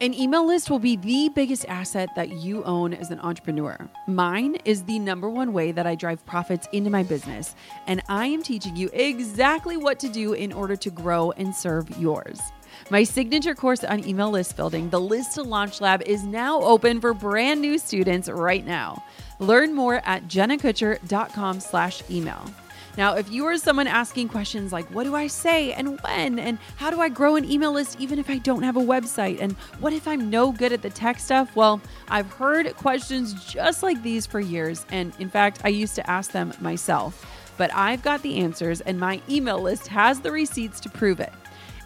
An email list will be the biggest asset that you own as an entrepreneur. Mine is the number one way that I drive profits into my business, and I am teaching you exactly what to do in order to grow and serve yours. My signature course on email list building, the List to Launch Lab, is now open for brand new students right now. Learn more at jennakutcher.com slash email. Now, if you are someone asking questions like, what do I say and when? And how do I grow an email list even if I don't have a website? And what if I'm no good at the tech stuff? Well, I've heard questions just like these for years. And in fact, I used to ask them myself. But I've got the answers, and my email list has the receipts to prove it.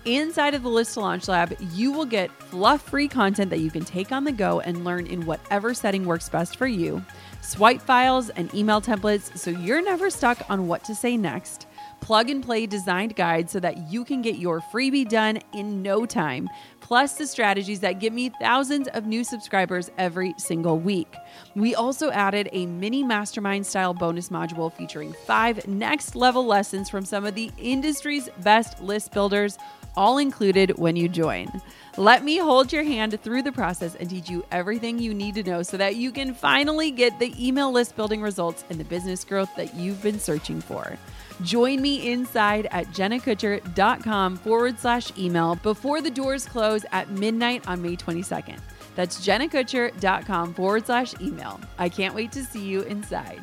Inside of the List to Launch Lab, you will get fluff free content that you can take on the go and learn in whatever setting works best for you swipe files, and email templates so you're never stuck on what to say next. Plug and play designed guides so that you can get your freebie done in no time, plus the strategies that give me thousands of new subscribers every single week. We also added a mini mastermind style bonus module featuring five next level lessons from some of the industry's best list builders all included when you join. Let me hold your hand through the process and teach you everything you need to know so that you can finally get the email list building results and the business growth that you've been searching for. Join me inside at jennakutcher.com forward slash email before the doors close at midnight on May 22nd. That's jennakutcher.com forward slash email. I can't wait to see you inside.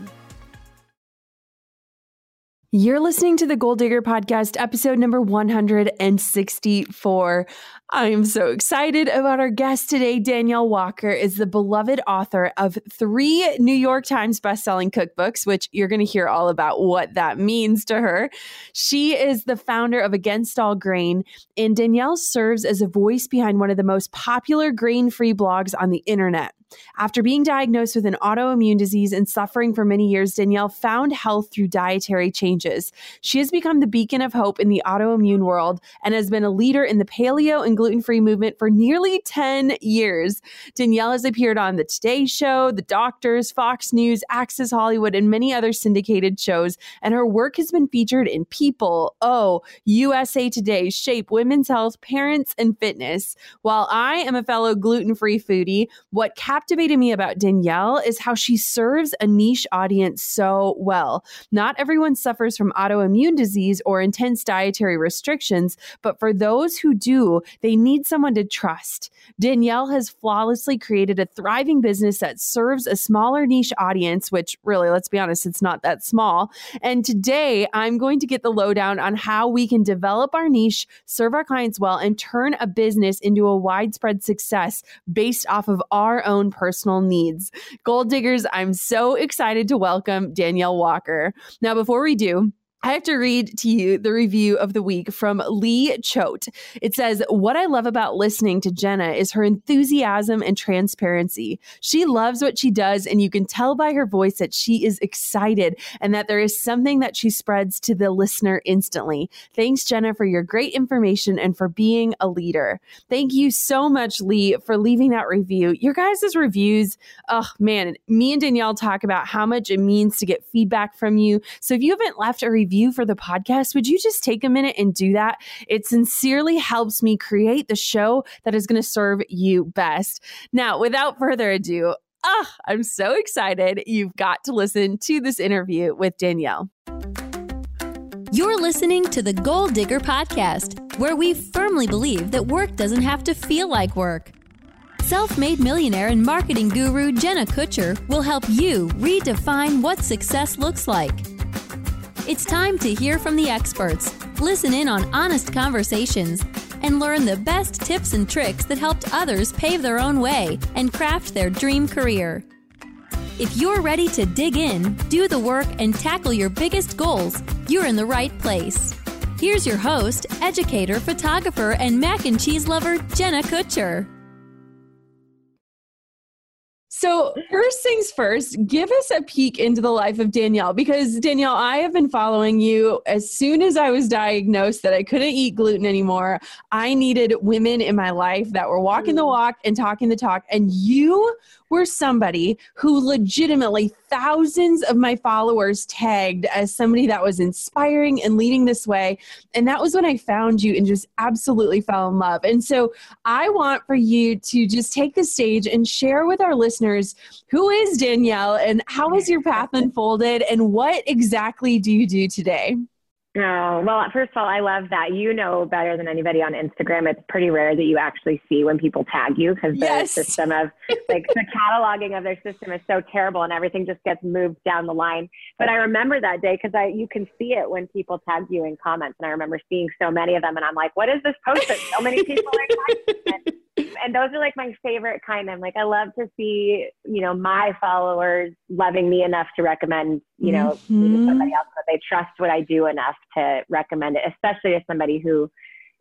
You're listening to the Goal Digger Podcast, episode number 164. I am so excited about our guest today. Danielle Walker is the beloved author of three New York Times bestselling cookbooks, which you're going to hear all about what that means to her. She is the founder of Against All Grain, and Danielle serves as a voice behind one of the most popular grain free blogs on the internet. After being diagnosed with an autoimmune disease and suffering for many years, Danielle found health through dietary changes. She has become the beacon of hope in the autoimmune world and has been a leader in the paleo and gluten free movement for nearly 10 years. Danielle has appeared on The Today Show, The Doctors, Fox News, Access Hollywood, and many other syndicated shows, and her work has been featured in People, Oh, USA Today, Shape, Women's Health, Parents, and Fitness. While I am a fellow gluten free foodie, what captivated me about Danielle is how she serves a niche audience so well. Not everyone suffers from autoimmune disease or intense dietary restrictions, but for those who do, they need someone to trust. Danielle has flawlessly created a thriving business that serves a smaller niche audience, which really, let's be honest, it's not that small. And today I'm going to get the lowdown on how we can develop our niche, serve our clients well, and turn a business into a widespread success based off of our own personal needs. Goal diggers, I'm so excited to welcome Danielle Walker. Now, before we do, I have to read to you the review of the week from Lee Choate. It says, What I love about listening to Jenna is her enthusiasm and transparency. She loves what she does, and you can tell by her voice that she is excited and that there is something that she spreads to the listener instantly. Thanks, Jenna, for your great information and for being a leader. Thank you so much, Lee, for leaving that review. Your guys' reviews, oh man, me and Danielle talk about how much it means to get feedback from you. So if you haven't left a review, review for the podcast, would you just take a minute and do that? It sincerely helps me create the show that is going to serve you best. Now, without further ado, ah, I'm so excited. You've got to listen to this interview with Danielle. You're listening to the Goal Digger Podcast, where we firmly believe that work doesn't have to feel like work. Self made millionaire and marketing guru Jenna Kutcher will help you redefine what success looks like. It's time to hear from the experts, listen in on honest conversations, and learn the best tips and tricks that helped others pave their own way and craft their dream career. If you're ready to dig in, do the work, and tackle your biggest goals, you're in the right place. Here's your host, educator, photographer, and mac and cheese lover, Jenna Kutcher. So, first things first, give us a peek into the life of Danielle because Danielle, I have been following you as soon as I was diagnosed that I couldn't eat gluten anymore. I needed women in my life that were walking the mm. walk and talking the talk. And you were somebody who legitimately thousands of my followers tagged as somebody that was inspiring and leading this way. And that was when I found you and just absolutely fell in love. And so I want for you to just take the stage and share with our listeners who is Danielle and how has your path unfolded and what exactly do you do today? Oh, well, first of all, I love that. You know better than anybody on Instagram. It's pretty rare that you actually see when people tag you because yes. the system of like the cataloging of their system is so terrible and everything just gets moved down the line. But I remember that day because I you can see it when people tag you in comments. And I remember seeing so many of them and I'm like, what is this post that so many people are tagging? And those are like my favorite kind. I'm like, I love to see, you know, my followers loving me enough to recommend, you know, mm-hmm. somebody else that they trust what I do enough to recommend it, especially as somebody who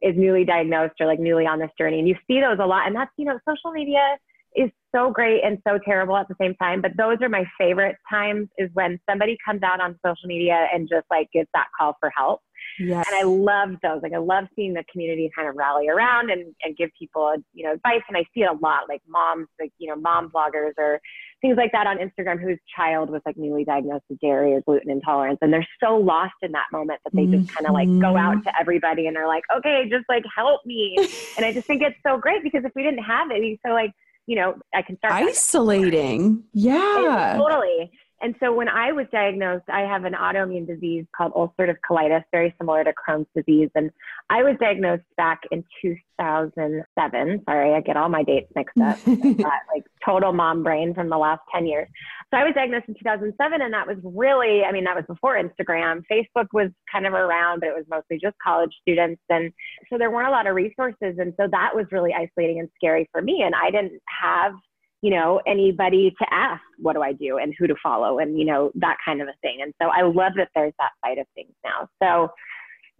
is newly diagnosed or like newly on this journey. And you see those a lot. And that's, you know, social media is so great and so terrible at the same time. But those are my favorite times is when somebody comes out on social media and just like gives that call for help. Yes. And I love those. Like I love seeing the community kind of rally around and, and give people, you know, advice. And I see it a lot, like moms, like, you know, mom bloggers or things like that on Instagram whose child was like newly diagnosed with dairy or gluten intolerance. And they're so lost in that moment that they just mm-hmm. kind of like go out to everybody and they're like, okay, just like help me. and I just think it's so great because if we didn't have it, so like, you know, I can start isolating. Yeah. totally. And so when I was diagnosed, I have an autoimmune disease called ulcerative colitis, very similar to Crohn's disease. And I was diagnosed back in 2007. Sorry, I get all my dates mixed up. like total mom brain from the last 10 years. So I was diagnosed in 2007, and that was really, I mean, that was before Instagram. Facebook was kind of around, but it was mostly just college students. And so there weren't a lot of resources. And so that was really isolating and scary for me. And I didn't have you know, anybody to ask, what do I do and who to follow and, you know, that kind of a thing. And so I love that there's that side of things now. So,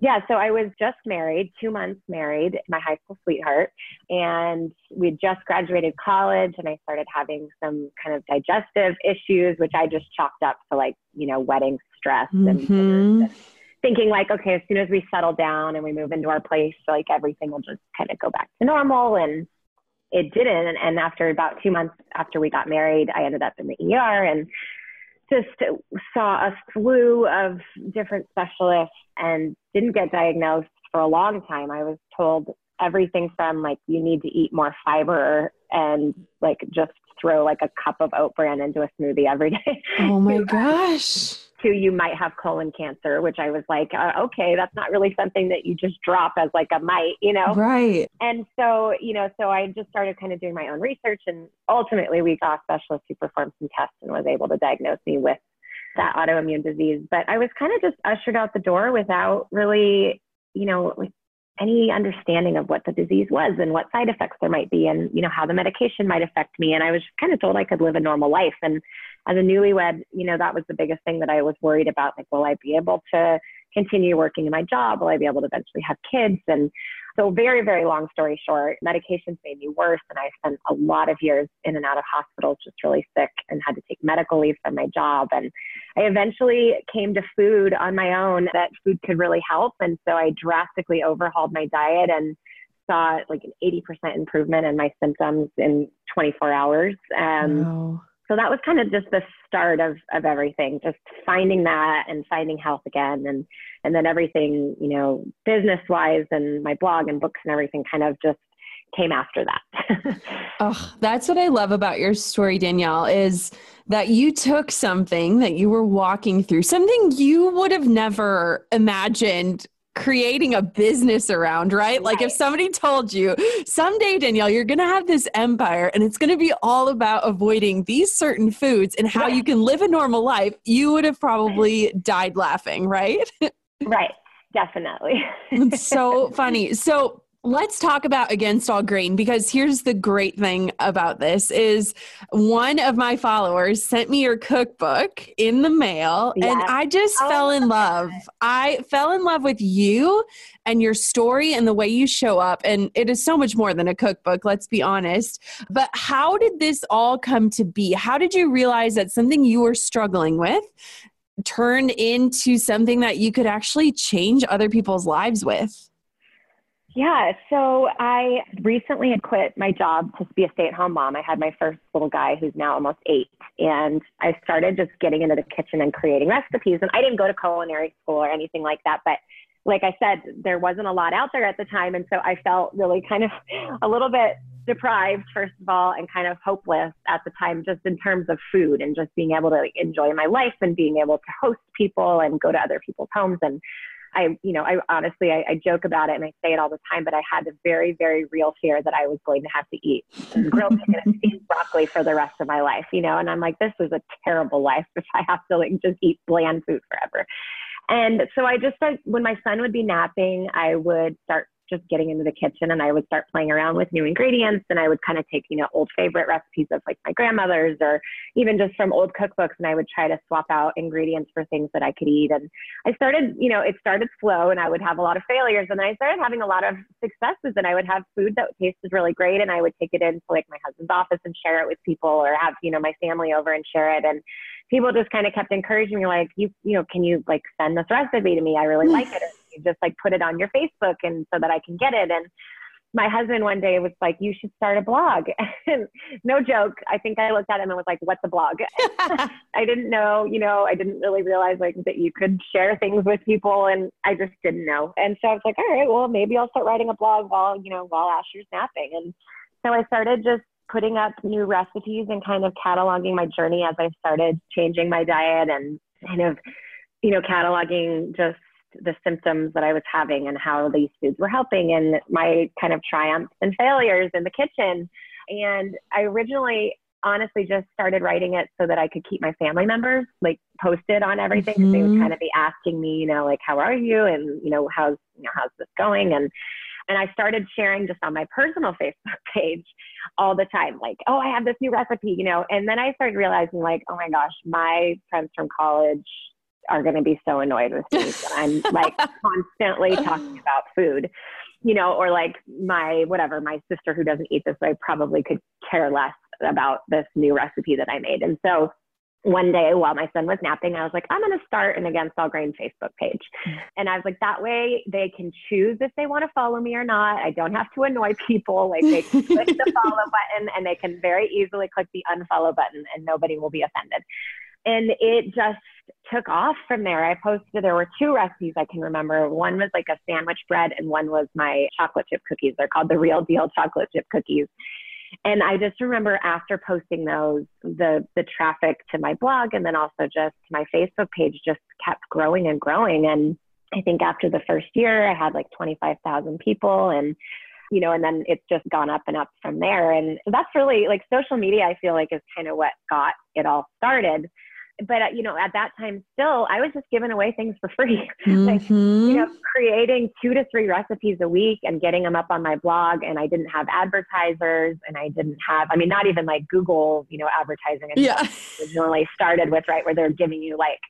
yeah, so I was just married, two months married, my high school sweetheart, and we had just graduated college and I started having some kind of digestive issues, which I just chalked up to like, you know, wedding stress mm-hmm. and, and thinking like, okay, as soon as we settle down and we move into our place, like everything will just kind of go back to normal and it didn't. And after about two months after we got married, I ended up in the ER and just saw a slew of different specialists and didn't get diagnosed for a long time. I was told everything from like you need to eat more fiber and like just throw like a cup of oat bran into a smoothie every day. Oh my gosh to you might have colon cancer, which I was like, uh, okay, that's not really something that you just drop as like a might, you know? Right. And so, you know, so I just started kind of doing my own research and ultimately we got a specialist who performed some tests and was able to diagnose me with that autoimmune disease. But I was kind of just ushered out the door without really, you know, any understanding of what the disease was and what side effects there might be and you know how the medication might affect me and i was kind of told i could live a normal life and as a newlywed, you know, that was the biggest thing that I was worried about. Like, will I be able to continue working in my job? Will I be able to eventually have kids? And so, very, very long story short, medications made me worse. And I spent a lot of years in and out of hospitals, just really sick and had to take medical leave from my job. And I eventually came to food on my own that food could really help. And so I drastically overhauled my diet and saw like an 80% improvement in my symptoms in 24 hours. Um, wow so that was kind of just the start of, of everything just finding that and finding health again and and then everything you know business wise and my blog and books and everything kind of just came after that oh that's what i love about your story danielle is that you took something that you were walking through something you would have never imagined creating a business around, right? right? Like if somebody told you someday, Danielle, you're going to have this empire and it's going to be all about avoiding these certain foods and how you can live a normal life, you would have probably died laughing, right? right. Definitely. it's so funny. So let's talk about against all grain because here's the great thing about this is one of my followers sent me your cookbook in the mail yes. and i just oh, fell in love i fell in love with you and your story and the way you show up and it is so much more than a cookbook let's be honest. But how did this all come to be? How did you realize that something you were struggling with turned into something that you could actually change other people's lives with yeah, so I recently had quit my job to be a stay at home mom. I had my first little guy who's now almost eight. And I started just getting into the kitchen and creating recipes. And I didn't go to culinary school or anything like that. But like I said, there wasn't a lot out there at the time. And so I felt really kind of a little bit deprived, first of all, and kind of hopeless at the time, just in terms of food and just being able to enjoy my life and being able to host people and go to other people's homes and I, you know, I honestly, I, I, joke about it and I say it all the time, but I had a very, very real fear that I was going to have to eat grilled chicken and steamed broccoli for the rest of my life, you know, and I'm like, this is a terrible life if I have to like just eat bland food forever. And so I just started, when my son would be napping, I would start just getting into the kitchen and I would start playing around with new ingredients and I would kind of take, you know, old favorite recipes of like my grandmother's or even just from old cookbooks and I would try to swap out ingredients for things that I could eat. And I started, you know, it started slow and I would have a lot of failures and then I started having a lot of successes and I would have food that tasted really great and I would take it into like my husband's office and share it with people or have, you know, my family over and share it. And people just kind of kept encouraging me like, you, you know, can you like send this recipe to me? I really mm. like it just like put it on your Facebook and so that I can get it. And my husband one day was like, you should start a blog. And no joke. I think I looked at him and was like, what's a blog? I didn't know, you know, I didn't really realize like that you could share things with people and I just didn't know. And so I was like, all right, well, maybe I'll start writing a blog while, you know, while Asher's napping. And so I started just putting up new recipes and kind of cataloging my journey as I started changing my diet and kind of, you know, cataloging just the symptoms that I was having and how these foods were helping and my kind of triumphs and failures in the kitchen. And I originally honestly just started writing it so that I could keep my family members like posted on everything. Mm-hmm. They would mm-hmm. kind of be asking me, you know, like, how are you? And, you know, how's, you know, how's this going? And, and I started sharing just on my personal Facebook page all the time, like, oh, I have this new recipe, you know. And then I started realizing, like, oh my gosh, my friends from college are going to be so annoyed with me I'm like constantly talking about food, you know, or like my whatever, my sister who doesn't eat this, I probably could care less about this new recipe that I made. And so one day while my son was napping, I was like, I'm going to start an Against All Grain Facebook page. And I was like, that way they can choose if they want to follow me or not. I don't have to annoy people. Like they can click the follow button and they can very easily click the unfollow button and nobody will be offended and it just took off from there. I posted, there were two recipes I can remember. One was like a sandwich bread, and one was my chocolate chip cookies. They're called the real deal chocolate chip cookies. And I just remember after posting those, the the traffic to my blog and then also just my Facebook page just kept growing and growing. And I think after the first year, I had like 25,000 people and you know, and then it's just gone up and up from there. And so that's really like social media, I feel like is kind of what got it all started but uh, you know at that time still i was just giving away things for free mm-hmm. like you know creating two to three recipes a week and getting them up on my blog and i didn't have advertisers and i didn't have i mean not even like google you know advertising and yeah originally started with right where they're giving you like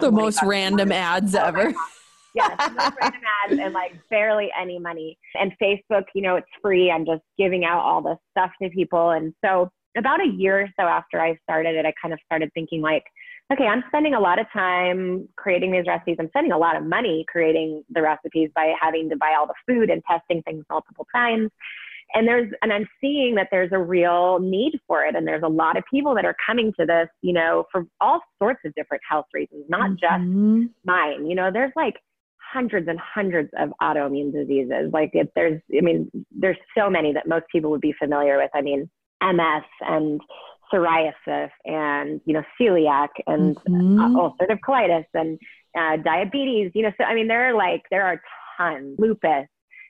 the most random ads ever yes, random ads and like barely any money. And Facebook, you know, it's free. I'm just giving out all this stuff to people. And so about a year or so after I started it, I kind of started thinking like, okay, I'm spending a lot of time creating these recipes. I'm spending a lot of money creating the recipes by having to buy all the food and testing things multiple times. And there's, and I'm seeing that there's a real need for it. And there's a lot of people that are coming to this, you know, for all sorts of different health reasons, not mm-hmm. just mine. You know, there's like hundreds and hundreds of autoimmune diseases. Like it, there's, I mean, there's so many that most people would be familiar with. I mean, MS and psoriasis and you know celiac and mm-hmm. uh, ulcerative colitis and uh, diabetes. You know, so I mean, there are like there are tons. Lupus.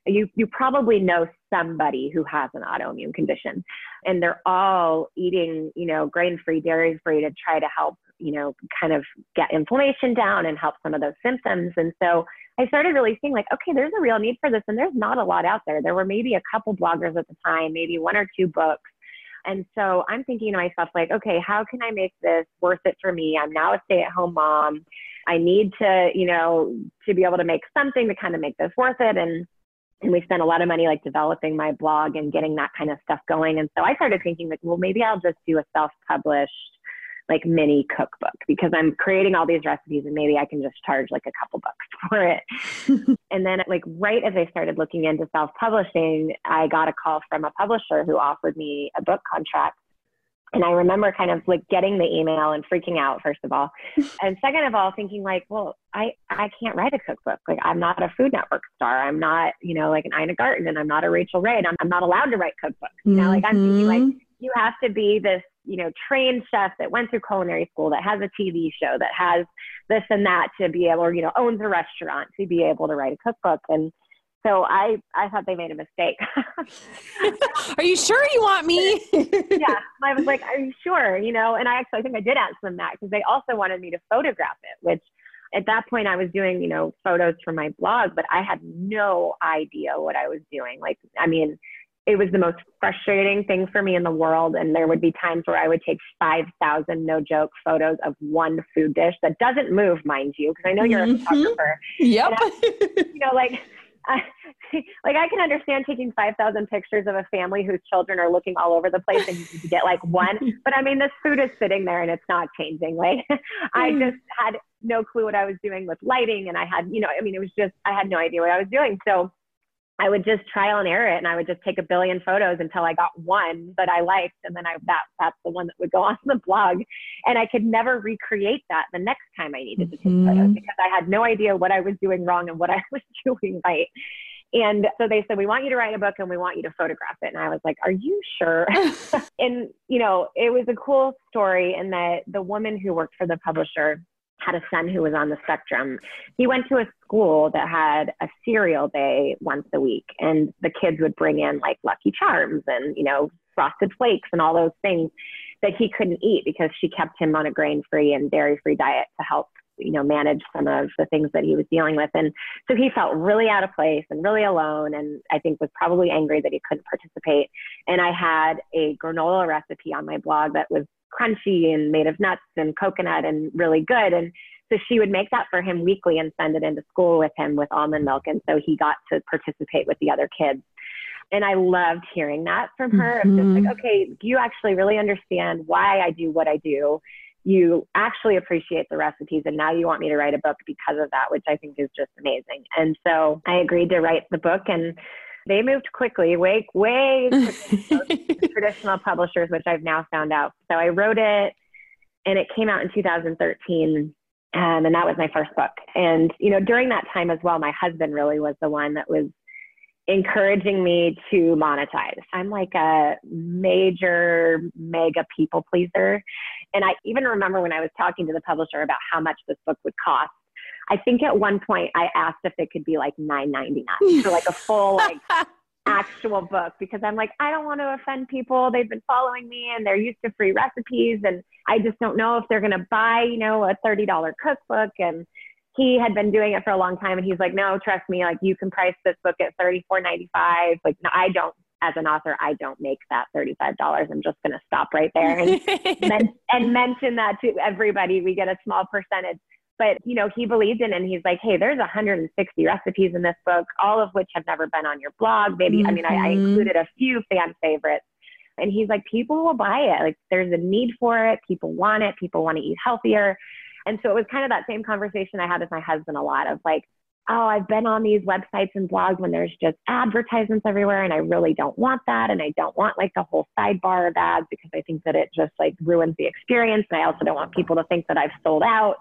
you, you probably know somebody who has an autoimmune condition and they're all eating, you know, grain free, dairy free to try to help, you know, kind of get inflammation down and help some of those symptoms. And so I started really seeing like, okay, there's a real need for this. And there's not a lot out there. There were maybe a couple bloggers at the time, maybe one or two books. And so I'm thinking to myself, like, okay, how can I make this worth it for me? I'm now a stay at home mom. I need to, you know, to be able to make something to kind of make this worth it. And and we spent a lot of money like developing my blog and getting that kind of stuff going. And so I started thinking like, well, maybe I'll just do a self-published like mini cookbook because I'm creating all these recipes and maybe I can just charge like a couple bucks for it. and then like right as I started looking into self-publishing, I got a call from a publisher who offered me a book contract and I remember kind of like getting the email and freaking out, first of all. And second of all, thinking like, well, I, I can't write a cookbook. Like I'm not a Food Network star. I'm not, you know, like an Ina Garten and I'm not a Rachael Ray and I'm, I'm not allowed to write cookbooks. You know, like I'm thinking like, mm-hmm. you have to be this, you know, trained chef that went through culinary school, that has a TV show, that has this and that to be able, or, you know, owns a restaurant to be able to write a cookbook. And, so I, I thought they made a mistake. are you sure you want me? yeah. I was like, are you sure? You know, and I actually, I think I did ask them that because they also wanted me to photograph it, which at that point I was doing, you know, photos for my blog, but I had no idea what I was doing. Like, I mean, it was the most frustrating thing for me in the world. And there would be times where I would take 5,000 no joke photos of one food dish that doesn't move, mind you, because I know you're mm-hmm. a photographer. Yep. I, you know, like I, like I can understand taking 5,000 pictures of a family whose children are looking all over the place and you need to get like one. But I mean, this food is sitting there and it's not changing. Like I hmm. just had no clue what I was doing with lighting. And I had, you know, I mean, it was just, I had no idea what I was doing. So I would just trial and error it and I would just take a billion photos until I got one that I liked and then I that that's the one that would go on the blog and I could never recreate that the next time I needed to take mm-hmm. photos because I had no idea what I was doing wrong and what I was doing right. And so they said, We want you to write a book and we want you to photograph it. And I was like, Are you sure? and, you know, it was a cool story in that the woman who worked for the publisher had a son who was on the spectrum. He went to a school that had a cereal day once a week, and the kids would bring in like Lucky Charms and, you know, frosted flakes and all those things that he couldn't eat because she kept him on a grain free and dairy free diet to help you know manage some of the things that he was dealing with and so he felt really out of place and really alone and i think was probably angry that he couldn't participate and i had a granola recipe on my blog that was crunchy and made of nuts and coconut and really good. And so she would make that for him weekly and send it into school with him with almond milk. And so he got to participate with the other kids. And I loved hearing that from her. Mm-hmm. Of just like, mm-hmm. okay, you actually really understand why I do what I do. You actually appreciate the recipes, and now you want me to write a book because of that, which I think is just amazing. And so I agreed to write the book, and they moved quickly, way, way traditional publishers, which I've now found out. So I wrote it and it came out in 2013. Um, and that was my first book. And, you know, during that time as well, my husband really was the one that was encouraging me to monetize. I'm like a major, mega people pleaser. And I even remember when I was talking to the publisher about how much this book would cost. I think at one point I asked if it could be like nine ninety nine for like a full like actual book because I'm like I don't want to offend people. They've been following me and they're used to free recipes and I just don't know if they're gonna buy you know a thirty dollar cookbook and he had been doing it for a long time and he's like no trust me like you can price this book at thirty four ninety five like no, I don't as an author, I don't make that $35. I'm just going to stop right there and, men- and mention that to everybody. We get a small percentage but you know he believed in it and he's like hey there's 160 recipes in this book all of which have never been on your blog. Maybe mm-hmm. i mean I, I, mm-hmm. included a few fan favorites. And he's like people will buy it. Like there's a need for it. People want it. People want to eat healthier. And so it was kind of that same conversation i had with my husband a lot of like oh i've been on these websites and blogs when there's just advertisements everywhere and i really don't want that. And i don't want like the whole sidebar of ads because i think that it just like ruins the experience. And i also don't want people to think that i've sold out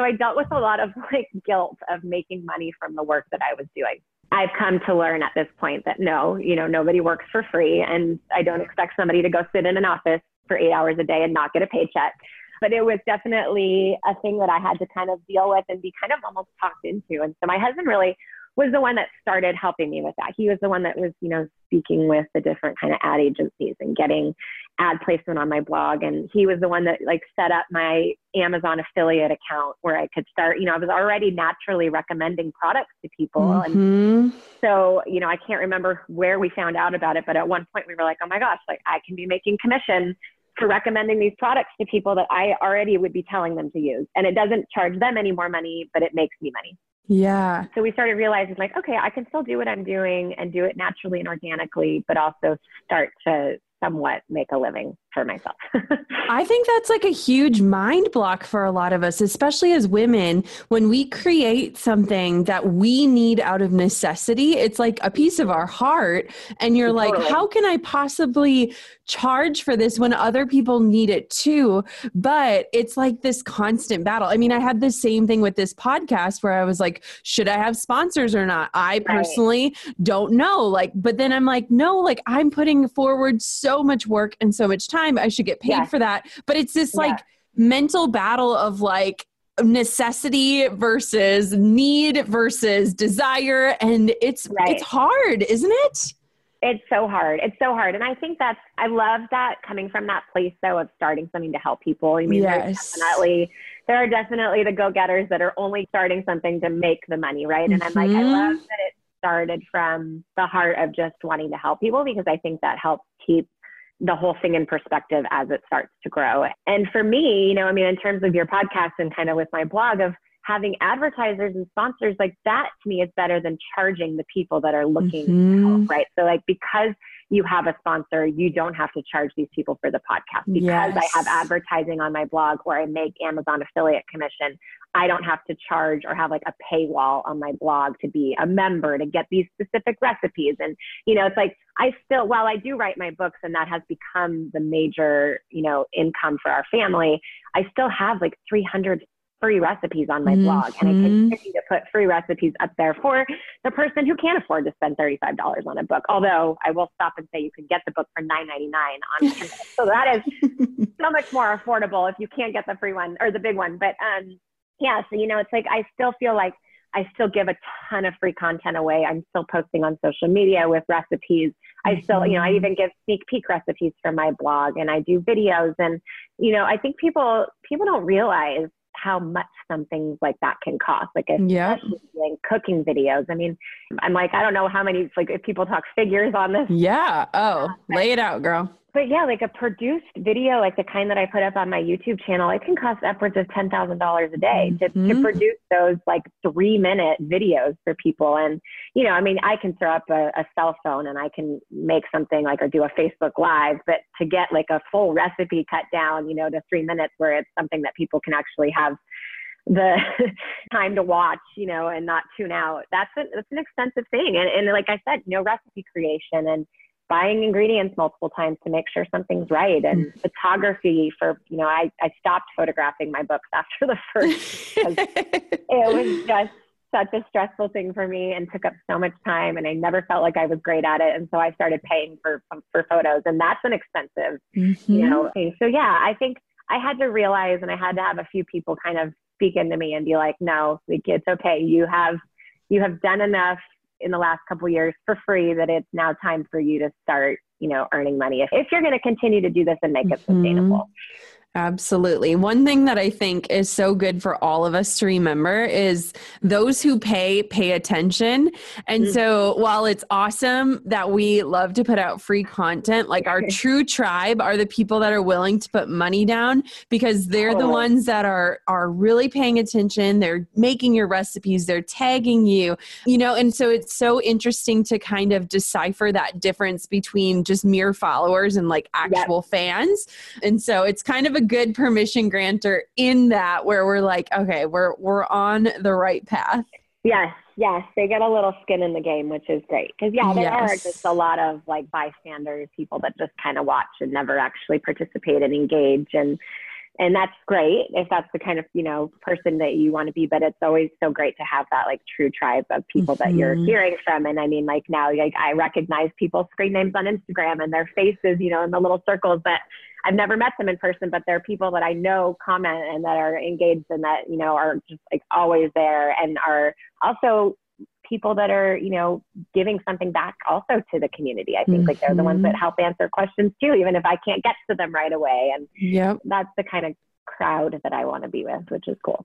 so I dealt with a lot of like guilt of making money from the work that I was doing. I've come to learn at this point that no, you know, nobody works for free. And I don't expect somebody to go sit in an office for eight hours a day and not get a paycheck. But it was definitely a thing that I had to kind of deal with and be kind of almost talked into. And so my husband really was the one that started helping me with that. He was the one that was, you know, speaking with the different kind of ad agencies and getting ad placement on my blog. And he was the one that like set up my Amazon affiliate account where I could start, you know, I was already naturally recommending products to people. Mm-hmm. And so, you know, I can't remember where we found out about it, but at one point we were like, oh my gosh, like I can be making commission for recommending these products to people that I already would be telling them to use. And it doesn't charge them any more money, but it makes me money. Yeah. So we started realizing like, okay, I can still do what I'm doing and do it naturally and organically, but also start to somewhat make a living for myself. I think that's like a huge mind block for a lot of us, especially as women. When we create something that we need out of necessity, it's like a piece of our heart. And you're totally. like, how can I possibly charge for this when other people need it too? But it's like this constant battle. I mean, I had the same thing with this podcast where I was like, should I have sponsors or not? I personally right. don't know. Like, but then I'm like, no, like I'm putting forward so much work and so much time time i should get paid for that but it's this like yeah. mental battle of like necessity versus need versus desire and it's right. it's hard isn't it it's so hard it's so hard and i think that's i love that coming from that place though of starting something to help people i mean yes. definitely there are definitely the go-getters that are only starting something to make the money right and mm-hmm. i'm like i love mm-hmm. that it started from the heart of just wanting to help people because i think that helps keep the whole thing in perspective as it starts to grow. And for me, you know, I mean, in terms of your podcast and kind of with my blog of having advertisers and sponsors, like that to me is better than charging the people that are looking mm-hmm. help, right? So like because you have a sponsor, you don't have to charge these people for the podcast. Because yes. I have advertising on my blog or I make Amazon affiliate commission, I don't have to charge or have like a paywall on my blog to be a member to get these specific recipes. And, you know, it's like I still, while I do write my books and that has become the major, you know, income for our family, I still have like 300 free recipes on my mm-hmm. blog and I mm-hmm. continue to put free recipes up there for the person who can't afford to spend $35 on a book. Although I will stop and say you can get the book for $9.99 on Kindle. so that is so much more affordable if you can't get the free one or the big one. But um yeah, so you know, it's like I still feel like I still give a ton of free content away. I'm still posting on social media with recipes. I still, you know, I mm-hmm. even give sneak peek recipes from my blog and I do videos and you know, I think people people don't realize how much something like that can cost. Like especially yeah. doing cooking videos. I mean, I'm like, I don't know how many like if people talk figures on this. Yeah. Oh, lay it out, girl but yeah, like a produced video, like the kind that I put up on my YouTube channel, it can cost upwards of ten thousand dollars a day mm-hmm. to, to produce those like three minute videos for people. And you know, I mean, I can throw up a, a cell phone and I can make something like or do a Facebook Live, but to get like a full recipe cut down, you know, to three minutes where it's something that people can actually have the time to watch, you know, and not tune out. That's a, that's an expensive thing. And, and like I said, you know, recipe creation and buying ingredients multiple times to make sure something's right and mm. photography for you know I, I stopped photographing my books after the first it was just such a stressful thing for me and took up so much time and I never felt like I was great at it and so I started paying for for photos and that's an expensive mm-hmm. you know thing so yeah I think I had to realize and I had to have a few people kind of speak into me and be like no like it's okay you have you have done enough in the last couple years for free that it's now time for you to start you know earning money if, if you're going to continue to do this and make it mm-hmm. sustainable Absolutely. One thing that I think is so good for all of us to remember is those who pay, pay attention. And mm-hmm. so while it's awesome that we love to put out free content, like our true tribe are the people that are willing to put money down because they're the ones that are are really paying attention. They're making your recipes, they're tagging you, you know, and so it's so interesting to kind of decipher that difference between just mere followers and like actual yep. fans. And so it's kind of a a good permission granter in that where we're like, okay, we're we're on the right path. Yes, yes, they get a little skin in the game, which is great. Because yeah, there yes. are just a lot of like bystanders, people that just kind of watch and never actually participate and engage, and and that's great if that's the kind of you know person that you want to be. But it's always so great to have that like true tribe of people mm-hmm. that you're mm-hmm. hearing from. And I mean, like now, like I recognize people's screen names on Instagram and their faces, you know, in the little circles that I've never met them in person, but they're people that I know comment and that are engaged and that, you know, are just like always there and are also people that are, you know, giving something back also to the community. I think mm-hmm. like they're the ones that mm-hmm. help answer questions too, even if I can't get to them right away. And yep. that's the kind of crowd that I want to be with, which is cool.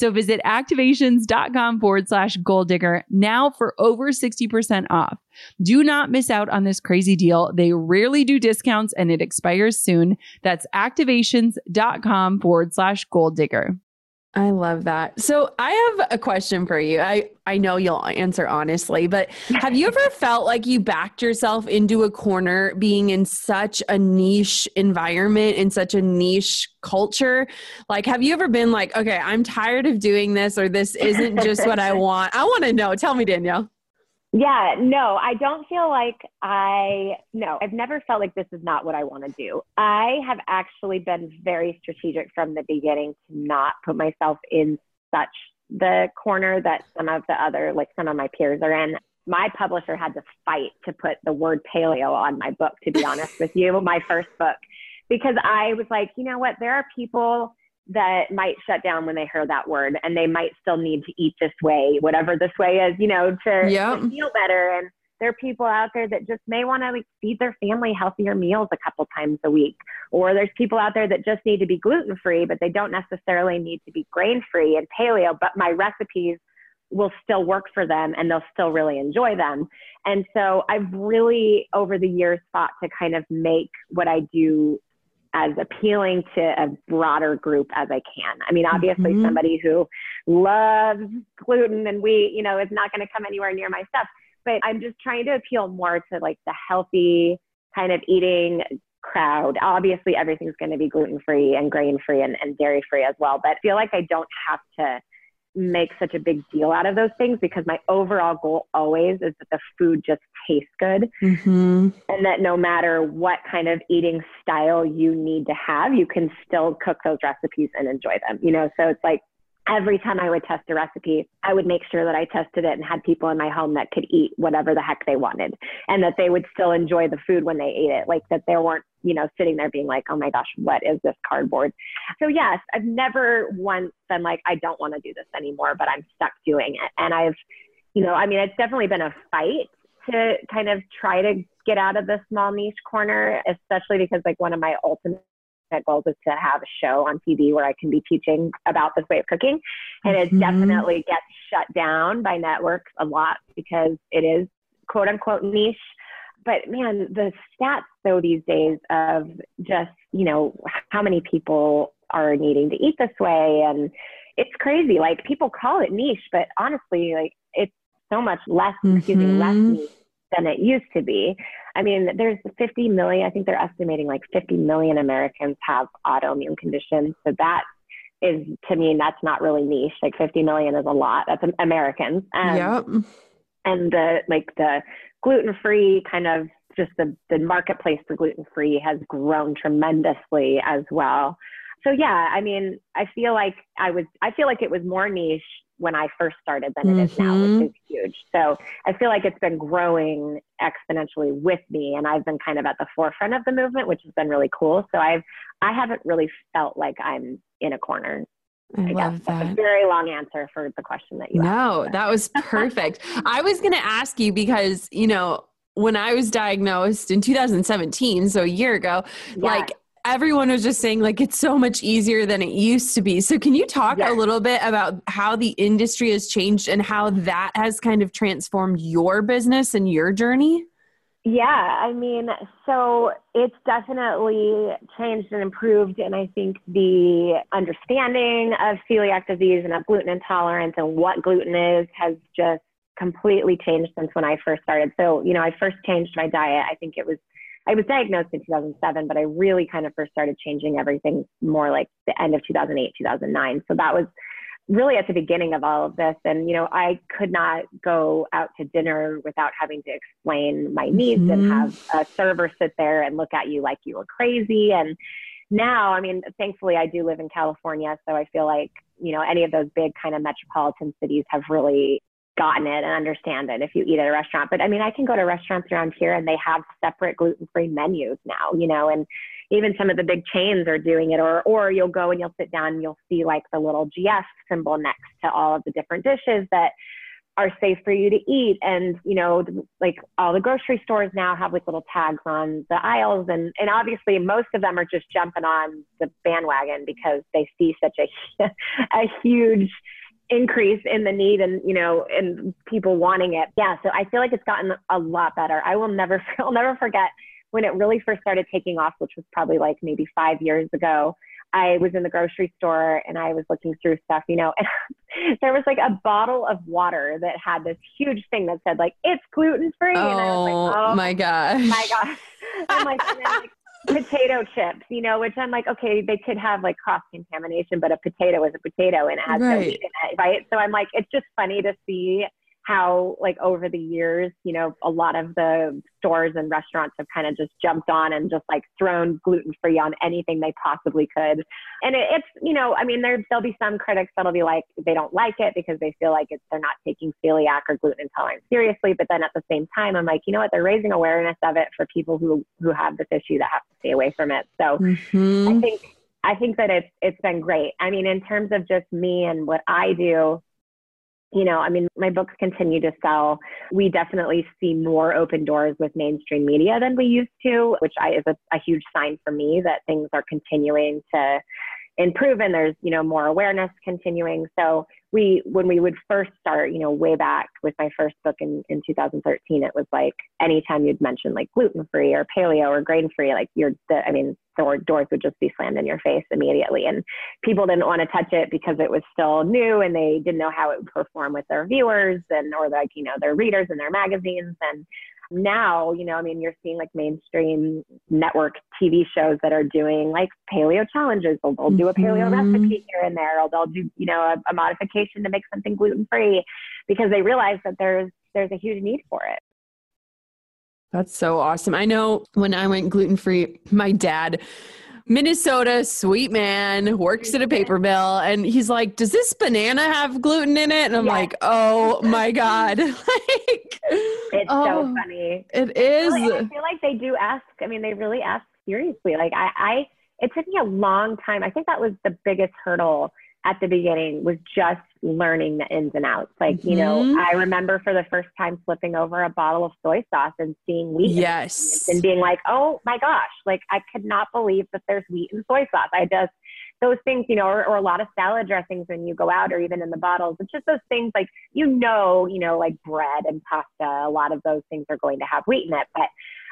Visit activations.com forward slash goal digger now for over 60% off. Do not miss out on this crazy deal. They rarely do discounts and it expires soon. That's activations.com forward slash goal digger. I love that. So I have a question for you. I, I know you'll answer honestly, but have you ever felt like you backed yourself into a corner being in such a niche environment, in such a niche culture? Like, have you ever been like, okay, I'm tired of doing this or this isn't just what I want? I want to know. Tell me, Danielle. Yeah, no, I don't feel like I, no, I've never felt like this is not what I want to do. I have actually been very strategic from the beginning to not put myself in such the corner that some of the other, like some of my peers are in. My publisher had to fight to put the word paleo on my book, to be honest with you, my first book, because I was like, you know what, there are people that might shut down when they hear that word and they might still need to eat this way, whatever this way is, you know, to, yep. to feel better. And there are people out there that just may want to like feed their family healthier meals a couple times a week. Or there's people out there that just need to be gluten free, but they don't necessarily need to be grain free and paleo, but my recipes will still work for them and they'll still really enjoy them. And so I've really over the years fought to kind of make what I do as appealing to a broader group as I can. I mean, obviously, mm-hmm. somebody who loves gluten and wheat, you know, is not going to come anywhere near my stuff. But I'm just trying to appeal more to like the healthy kind of eating crowd. Obviously, everything's going to be gluten free and grain free and, and dairy free as well. But I feel like I don't have to make such a big deal out of those things because my overall goal always is that the food just tastes good mm-hmm. and that no matter what kind of eating style you need to have, you can still cook those recipes and enjoy them. You know, so it's like every time I would test a recipe, I would make sure that I tested it and had people in my home that could eat whatever the heck they wanted and that they would still enjoy the food when they ate it. Like that there weren't, you know, sitting there being like, oh my gosh, what is this cardboard? So, yes, I've never once been like, I don't want to do this anymore, but I'm stuck doing it. And I've, you know, I mean, it's definitely been a fight to kind of try to get out of the small niche corner, especially because like one of my ultimate goals is to have a show on TV where I can be teaching about this way of cooking. And it mm-hmm. definitely gets shut down by networks a lot because it is quote unquote niche. But man, the stats though these days of just, you know, how many people are needing to eat this way and it's crazy. Like people call it niche, but honestly, like it's so much less, mm-hmm. excuse me, less mm-hmm. niche than it used to be. I mean, there's 50 million, I think they're estimating like 50 million Americans have autoimmune conditions. So that is, to me, that's not really niche. Like 50 million is a lot. That's Americans. Um, yep. And the, like the gluten free kind of just the, the marketplace for gluten free has grown tremendously as well. So yeah, I mean, I feel like I was, I feel like it was more niche when I first started than it is mm-hmm. now, which mm-hmm. is huge. So I feel like it's been growing exponentially with me, and I've been kind of at the forefront of the movement, which has been really cool. So I've I haven't really felt like I'm in a corner. I, I love that. That's a very long answer for the question that you no, asked. that was perfect. I was going to ask you because, you know, when I was diagnosed in 2017, so a year ago, like everyone was just saying like it's so much easier than it used to be. So can you talk yes. a little bit about how the industry has changed and how that has kind of transformed your business and your journey? Yeah, I mean, so it's definitely changed and improved. And I think the understanding of celiac disease and of gluten intolerance and what gluten is has just completely changed since when I first started. So, you know, I first changed my diet. I think it was I was diagnosed in 2007, but I really kind of first started changing everything more like the end of 2008, 2009. So that was really at the beginning of all of this. And, you know, I could not go out to dinner without having to explain my needs mm-hmm. and have a server sit there and look at you like you were crazy. And now, I mean, thankfully, I do live in California. So I feel like, you know, any of those big kind of metropolitan cities have really gotten it and understand it if you eat at a restaurant. But I mean, I can go to restaurants around here and they have separate gluten free menus now, you know, and even some of the big chains are doing it. Or, or you'll go and you'll sit down and you'll see like the little GF symbol next to all of the different dishes that are safe for you to eat. And, you know, like all the grocery stores now have like little tags on the aisles. And, and obviously most of them are just jumping on the bandwagon because they see such a, a huge, increase in the need and you know and people wanting it yeah so i feel like it's gotten a lot better i will never i'll never forget when it really first started taking off which was probably like maybe five years ago i was in the grocery store and i was looking through stuff you know and there was like a bottle of water that had this huge thing that said like it's gluten free oh, and i was like oh, oh my gosh my gosh i'm like, like potato chips, you know, which I'm like, okay, they could have like cross contamination, but a potato is a potato and it has right. no meat in it, right? So I'm like, it's just funny to see how like over the years, you know, a lot of the stores and restaurants have kind of just jumped on and just like thrown gluten free on anything they possibly could. And it, it's, you know, I mean, there there'll be some critics that'll be like they don't like it because they feel like it's they're not taking celiac or gluten intolerance seriously. But then at the same time, I'm like, you know what? They're raising awareness of it for people who who have this issue that have to stay away from it. So mm-hmm. I think I think that it's it's been great. I mean, in terms of just me and what I do you know, I mean, my books continue to sell. We definitely see more open doors with mainstream media than we used to, which I, is a, a huge sign for me that things are continuing to improve and there's you know more awareness continuing. So we when we would first start you know way back with my first book in, in 2013 it was like anytime you'd mention like gluten free or paleo or grain free like you're the i mean the doors would just be slammed in your face immediately. And people didn't want to touch it because it was still new and they didn't know how it would perform with their viewers and or like you know their readers and their magazines. And now, you know, I mean, you're seeing like mainstream network TV shows that are doing like paleo challenges. They'll, they'll do a paleo Mhm. recipe here and there, or they'll do, you know, a, a modification to make something gluten free because they realize that there's there's a huge need for it. That's so awesome. I know when I went gluten free, my dad, Minnesota sweet man, works at a paper mill, and he's like, "Does this banana have gluten in it?" And I'm Yes. like, "Oh my god!" like, It's oh, so funny. It is. I feel like they do ask. I mean, they really ask seriously. Like I, I, it took me a long time. I think that was the biggest hurdle at the beginning was just learning the ins and outs. Like, you know, Mhm. I remember for the first time flipping over a bottle of soy sauce and seeing wheat in it Yes. and being like, oh my gosh, like I could not believe that there's wheat in soy sauce. I just those things, you know, or, or a lot of salad dressings when you go out or even in the bottles. It's just those things like you know, you know, like bread and pasta, a lot of those things are going to have wheat in it, but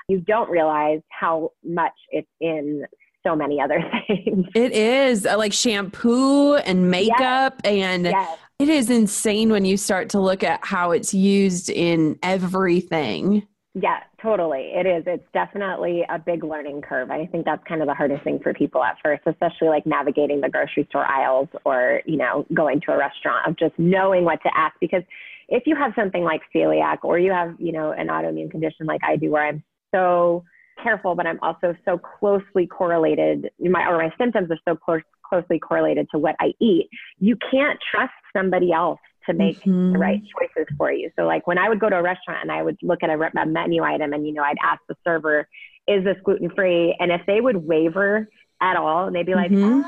you don't realize how much it's in so many other things. It is uh, like shampoo and makeup, and yes. it is insane when you start to look at how it's used in everything. Yeah, totally. It is. It's definitely a big learning curve. I think that's kind of the hardest thing for people at first, especially like navigating the grocery store aisles or, you know, going to a restaurant of just knowing what to ask. Because if you have something like celiac or you have, you know, an autoimmune condition like I do where I'm so careful, but I'm also so closely correlated, my, or my symptoms are so close, closely correlated to what I eat, you can't trust somebody else to make Mhm. the right choices for you. So like when I would go to a restaurant and I would look at a, a menu item and you know I'd ask the server, is this gluten free? And if they would waver at all and they'd be like, Mhm. um,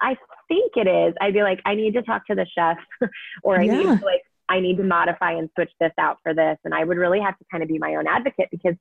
I think it is, I'd be like, I need to talk to the chef, or I Yeah. need to like I need to modify and switch this out for this. And I would really have to kind of be my own advocate because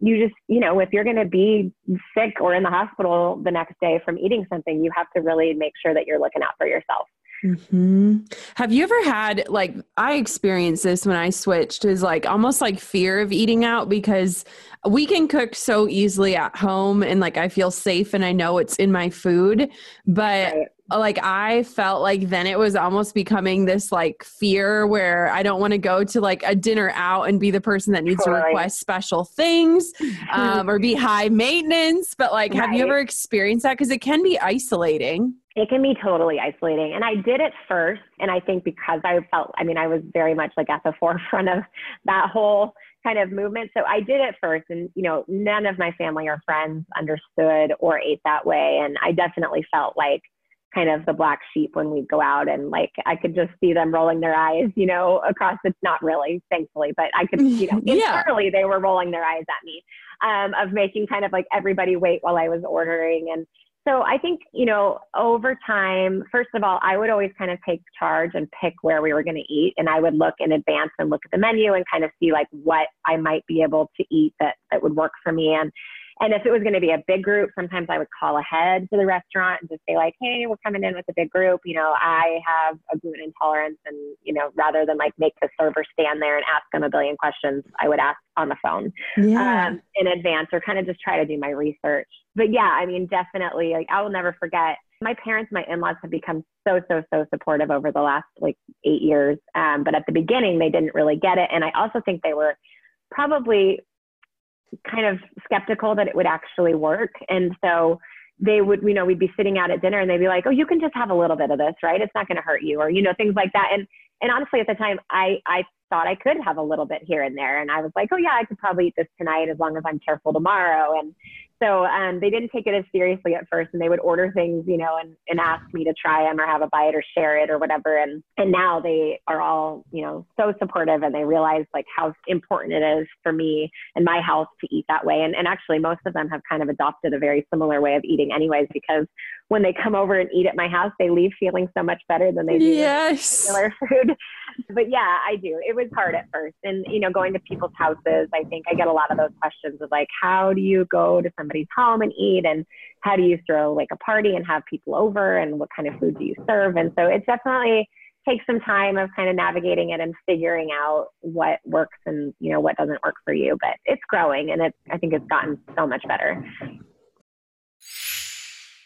you just, you know, if you're going to be sick or in the hospital the next day from eating something, you have to really make sure that you're looking out for yourself. hmm Have you ever had like I experienced this when I switched is like almost like fear of eating out because we can cook so easily at home and like I feel safe and I know it's in my food, but Right. Like I felt like then it was almost becoming this like fear where I don't want to go to like a dinner out and be the person that needs to request special things um, or be high maintenance. But like, have you ever experienced that? Because it can be isolating. It can be totally isolating. And I did it first. And I think because I felt, I mean, I was very much like at the forefront of that whole kind of movement. So I did it first. And, you know, none of my family or friends understood or ate that way. And I definitely felt like kind of the black sheep when we'd go out and like I could just see them rolling their eyes, you know, across the not really, thankfully, but I could, you know, Yeah. internally they were rolling their eyes at me um, of making kind of like everybody wait while I was ordering. And so I think, you know, over time, first of all, I would always kind of take charge and pick where we were going to eat. And I would look in advance and look at the menu and kind of see like what I might be able to eat that, that would work for me. And, and if it was going to be a big group, sometimes I would call ahead to the restaurant and just say like, Hey, we're coming in with a big group. You know, I have a gluten intolerance and, you know, rather than like make the server stand there and ask them a billion questions, I would ask on the phone Yeah. um, in advance or kind of just try to do my research. But yeah, I mean, definitely, like I will never forget. My parents, my in-laws have become so, so, so supportive over the last like eight years. Um, but at the beginning, they didn't really get it. And I also think they were probably kind of skeptical that it would actually work. And so they would, you know, we'd be sitting out at dinner and they'd be like, oh, you can just have a little bit of this, right? It's not going to hurt you or, you know, things like that. And, and honestly, at the time, I, I thought I could have a little bit here and there. And I was like, oh, yeah, I could probably eat this tonight as long as I'm careful tomorrow. And so um, they didn't take it as seriously at first. And they would order things, you know, and, and ask me to try them or have a bite or share it or whatever. And, and now they are all, you know, so supportive and they realize like how important it is for me and my health to eat that way. And, and actually, most of them have kind of adopted a very similar way of eating, anyways, because when they come over and eat at my house, they leave feeling so much better than they do yes. regular food. But yeah, I do. It was hard at first. And, you know, going to people's houses, I think I get a lot of those questions of like, how do you go to somebody's home and eat? And how do you throw like a party and have people over? And what kind of food do you serve? And so it definitely takes some time of kind of navigating it and figuring out what works and, you know, what doesn't work for you. But it's growing and it's, I think it's gotten so much better.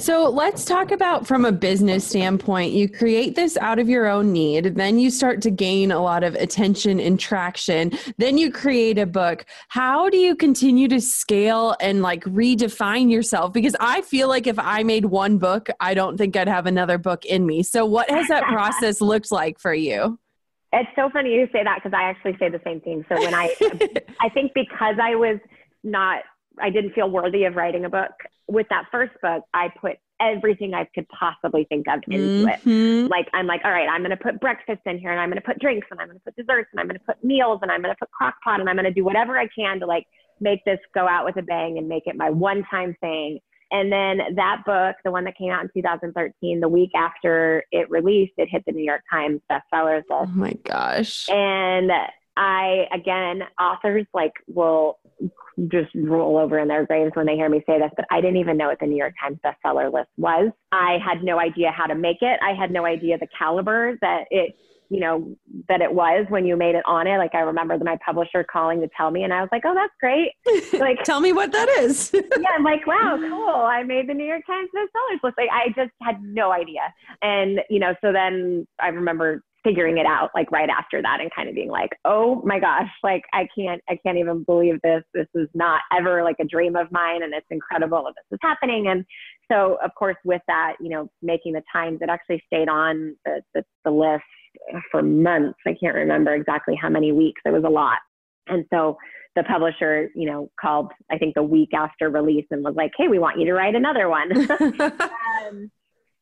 So let's talk about from a business standpoint. You create this out of your own need, then you start to gain a lot of attention and traction. Then you create a book. How do you continue to scale and like redefine yourself? Because I feel like if I made one book, I don't think I'd have another book in me. So, what has that process looked like for you? It's so funny you say that because I actually say the same thing. So when I, I think because I was not, I didn't feel worthy of writing a book with that first book, I put everything I could possibly think of into mm-hmm. it. Like I'm like, all right, I'm going to put breakfast in here, and I'm going to put drinks, and I'm going to put desserts, and I'm going to put meals, and I'm going to put crock pot, and I'm going to do whatever I can to like make this go out with a bang and make it my one time thing. And then that book, the one that came out in 2013, the week after it released, it hit the New York Times bestsellers list. Oh my gosh. And I, again, authors like will just roll over in their graves when they hear me say this, but I didn't even know what the New York Times bestseller list was. I had no idea how to make it. I had no idea the caliber that it, you know, that it was when you made it on it. Like I remember my publisher calling to tell me, and I was like, "Oh, that's great!" Like, tell me what that is. yeah, I'm like, "Wow, cool! I made the New York Times bestsellers list." Like I just had no idea, and you know, so then I remember figuring it out like right after that and kind of being like oh my gosh like i can't i can't even believe this. This is not ever like a dream of mine and it's incredible that this is happening. And so of course with that you know making the times it actually stayed on the, the, the list for months i can't remember exactly how many weeks it was a lot. And so the publisher, you know, called I think the week after release and was like, "Hey, we want you to write another one." um,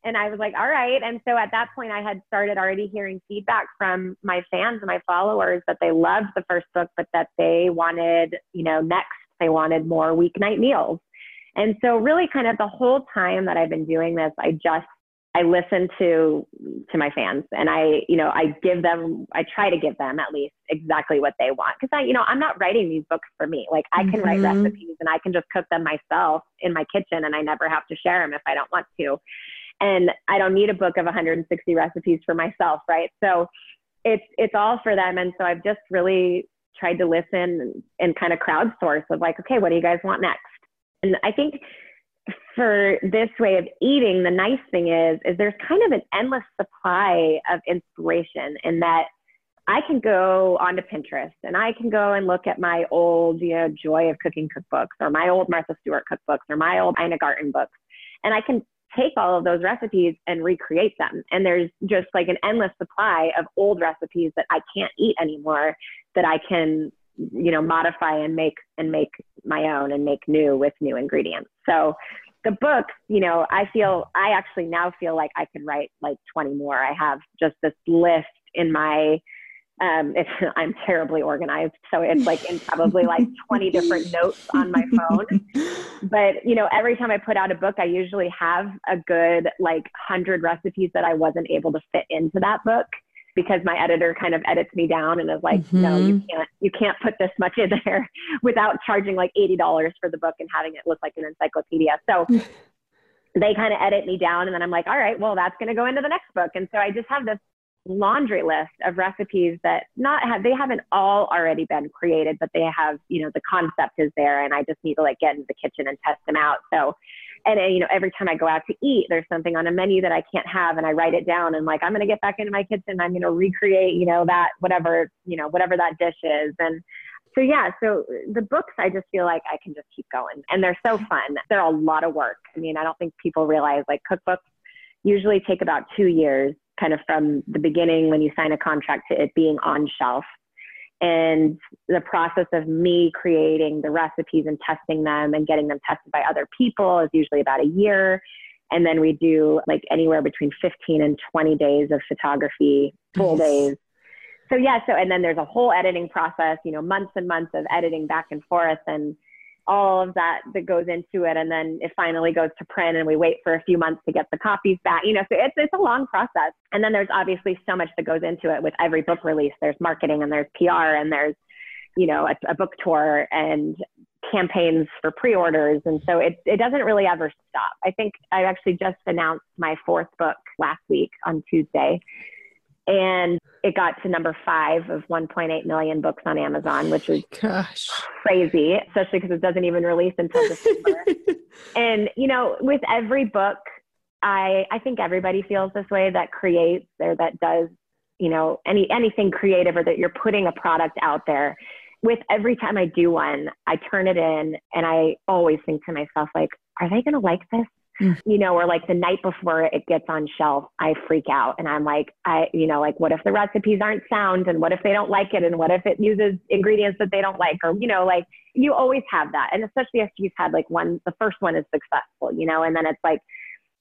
and I was like, all right. And so at that point, I had started already hearing feedback from my fans and my followers that they loved the first book, but that they wanted, you know, next, they wanted more weeknight meals. And so really kind of the whole time that I've been doing this, I just I listen to to my fans and I, you know, I give them I try to give them at least exactly what they want cuz I, you know, I'm not writing these books for me. Like I can mm-hmm. write recipes and I can just cook them myself in my kitchen and I never have to share them if I don't want to and I don't need a book of 160 recipes for myself, right? So it's it's all for them, and so I've just really tried to listen and, kind of crowdsource of like, okay, what do you guys want next? And I think for this way of eating, the nice thing is is there's kind of an endless supply of inspiration in that I can go onto Pinterest and I can go and look at my old, you know, Joy of Cooking cookbooks or my old Martha Stewart cookbooks or my old Ina Garten books. And I can take all of those recipes and recreate them. And there's just like an endless supply of old recipes that I can't eat anymore that I can, you know, modify and make and make my own and make new with new ingredients. So the book, you know, I feel I actually now feel like I could write like 20 more. I have just this list in my um, it's, I'm terribly organized, so it's like in probably like 20 different notes on my phone. But you know, every time I put out a book, I usually have a good like hundred recipes that I wasn't able to fit into that book because my editor kind of edits me down and is like, mm-hmm. no, you mm-hmm. can't, you can't put this much in there without charging like $80 for the book and having it look like an encyclopedia. So they kind of edit me down and then I'm like, all right, well, that's going to go into the next book. And so I just have this laundry list of recipes that not have they haven't all already been created but they have you know the concept is there and i just need to like get into the kitchen and test them out. So and uh, you know every time i go out to eat there's something on a menu that i can't have and i write it down and like i'm going to get back into my kitchen i'm going to recreate you know that whatever you know whatever that dish is. And so yeah so the books i just feel like i can just keep going and they're so fun. They're a lot of work. I mean i don't think people realize like cookbooks usually take about two years kind of from the beginning when you sign a contract to it being on shelf. And the process of me creating the recipes and testing them and getting them tested by other people is usually about a year. And then we do like anywhere between 15 and 20 days of photography, full days. So, yeah, so, and then there's a whole editing process, you know, months and months of editing back and forth. And all of that that goes into it. And then it finally goes to print and we wait for a few months to get the copies back you know so it's, it's a long process. And then there's obviously so much that goes into it with every book release. There's marketing and there's pr and there's you know a, a book tour and campaigns for pre-orders. And so it, it doesn't really ever stop. I think i actually just announced my fourth book last week on tuesday and it got to number five of 1.8 million books on Amazon, which is Gosh. crazy, especially because it doesn't even release until December. and you know, with every book, I I think everybody feels this way that creates or that does you know any anything creative or that you're putting a product out there. With every time I do one, I turn it in and I always think to myself like, are they going to like this? Mm. you know, or like the night before it gets on shelf, I freak out and I'm like, I, you know, like what if the recipes aren't sound and what if they don't like it and what if it uses ingredients that they don't like or, you know, like you always have that. And especially if you've had like one, the first one is successful, you know, and then it's like,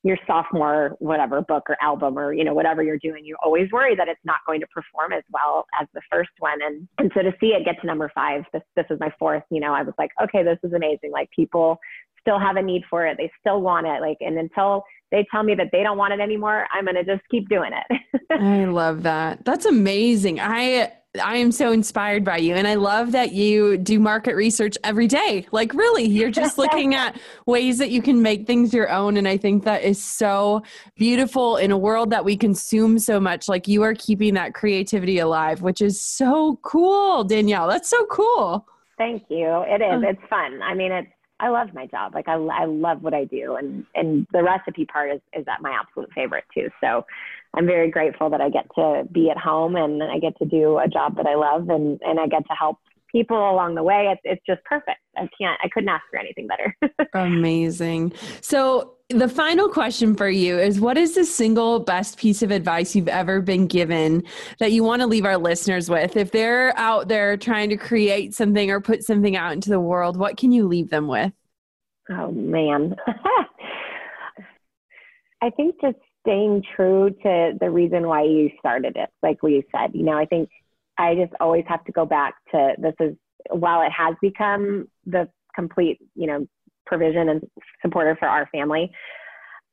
your sophomore whatever book or album or you know whatever you're doing you always worry that it's not going to perform as well as the first one and and so to see it get to number five this this is my fourth you know i was like okay this is amazing like people still have a need for it. They still want it. Like, and until they tell me that they don't want it anymore, I'm going to just keep doing it. I love that. That's amazing. I, I am so inspired by you. And I love that you do market research every day. Like, really, you're just looking at ways that you can make things your own. And I think that is so beautiful in a world that we consume so much. Like, you are keeping that creativity alive, which is so cool, Danielle. That's so cool. Thank you. It is. Uh. It's fun. I mean, it's, I love my job. Like I, I love what I do, and and the recipe part is is that my absolute favorite too. So I'm very grateful that I get to be at home and I get to do a job that I love, and and I get to help people along the way. It's it's just perfect. I can't. I couldn't ask for anything better. Amazing. So the final question for you is what is the single best piece of advice you've ever been given that you want to leave our listeners with? If they're out there trying to create something or put something out into the world, what can you leave them with? Oh, man. I think just staying true to the reason why you started it, like we said. You know, I think I just always have to go back to this is while it has become the complete, you know, provision and supporter for our family.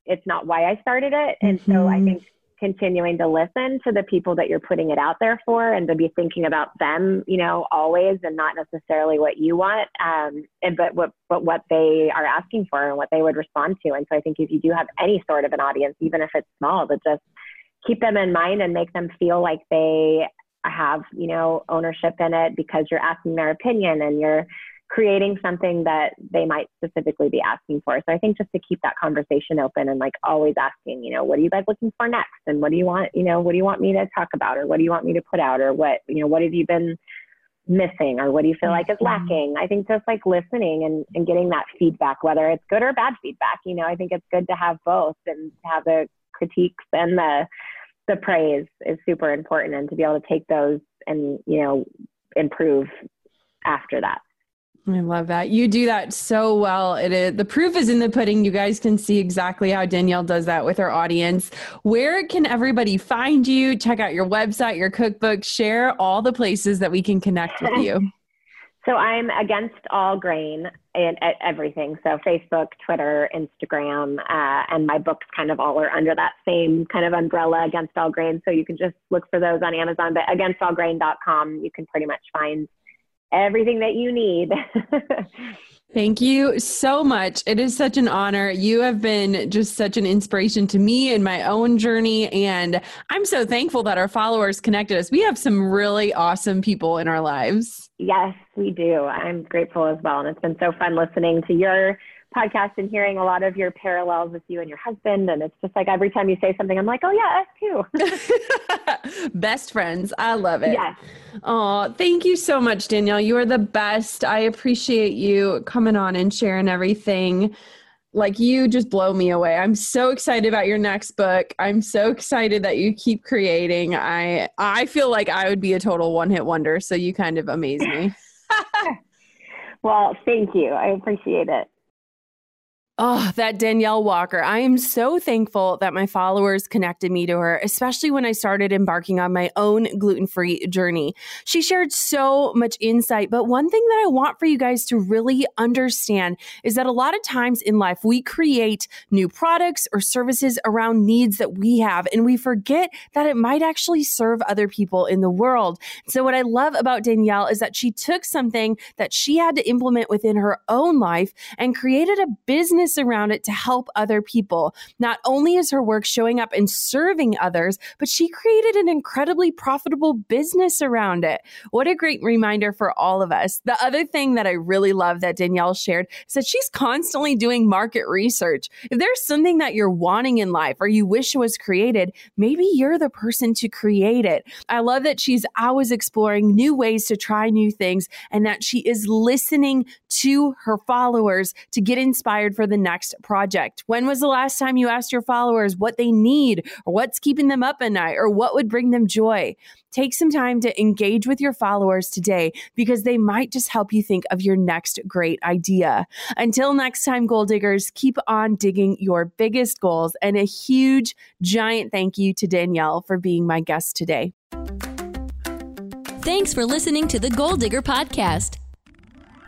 It's not why I started it. And mm-hmm. so I mm-hmm. think continuing to listen to the people that you're putting it out there for and to be thinking about them, you know, always and not necessarily what you want, um, and but what but what they are asking for and what they would respond to. And so I think if you do have any sort of an audience, even if it's small, to just keep them in mind and make them feel like they have, you know, ownership in it because you're asking their opinion and you're creating something that they might specifically be asking for. So I think just to keep that conversation open and like always asking, you know, what are you guys looking for next? And what do you want, you know, what do you want me to talk about or what do you want me to put out or what, you know, what have you been missing or what do you feel like is Mm-hmm. lacking i think just like listening and, and getting that feedback whether it's good or bad feedback you know i think it's good to have both and have the critiques and the the praise is super important and to be able to take those and you know improve after that I love that. You do that so well. It is the proof is in the pudding. You guys can see exactly how Danielle does that with her audience. Where can everybody find you? Check out your website, your cookbook, share all the places that we can connect with you. So I'm against all grain and at everything. So Facebook, Twitter, Instagram, uh, and my books kind of all are under that same kind of umbrella, Against All Grain. So you can just look for those on Amazon. But againstallgrain.com, you can pretty much find everything that you need. Thank you so much. It is such an honor. You have been just such an inspiration to me in my own journey. And I'm so thankful that our followers connected us. We have some really awesome people in our lives. yes, we do. I'm grateful as well. And it's been so fun listening to your podcast and hearing a lot of your parallels with you and your husband. And it's just like every time you say something, I'm like, oh, yeah, us too. Best friends. I love it. yes. Oh, thank you so much, Danielle. You are the best. I appreciate you coming on and sharing everything. Like you just blow me away. I'm so excited about your next book. I'm so excited that you keep creating. I I feel like I would be a total one-hit wonder, so you kind of amaze me. Well, thank you. I appreciate it. Oh, that Danielle Walker. I am so thankful that my followers connected me to her, especially when I started embarking on my own gluten free journey. She shared so much insight. But one thing that I want for you guys to really understand is that a lot of times in life, we create new products or services around needs that we have, and we forget that it might actually serve other people in the world. So, what I love about Danielle is that she took something that she had to implement within her own life and created a business around it to help other people. Not only is her work showing up and serving others, but she created an incredibly profitable business around it. What a great reminder for all of us. The other thing that I really love that Danielle shared is that she's constantly doing market research. If there's something that you're wanting in life or you wish was created, maybe you're the person to create it. I love that she's always exploring new ways to try new things and that she is listening to her followers to get inspired for the next project. When was the last time you asked your followers what they need or what's keeping them up at night or what would bring them joy? Take some time to engage with your followers today because they might just help you think of your next great idea. Until next time, goal diggers, keep on digging your biggest goals. And a huge, giant thank you to Danielle for being my guest today. Thanks for listening to the Goal Digger Podcast.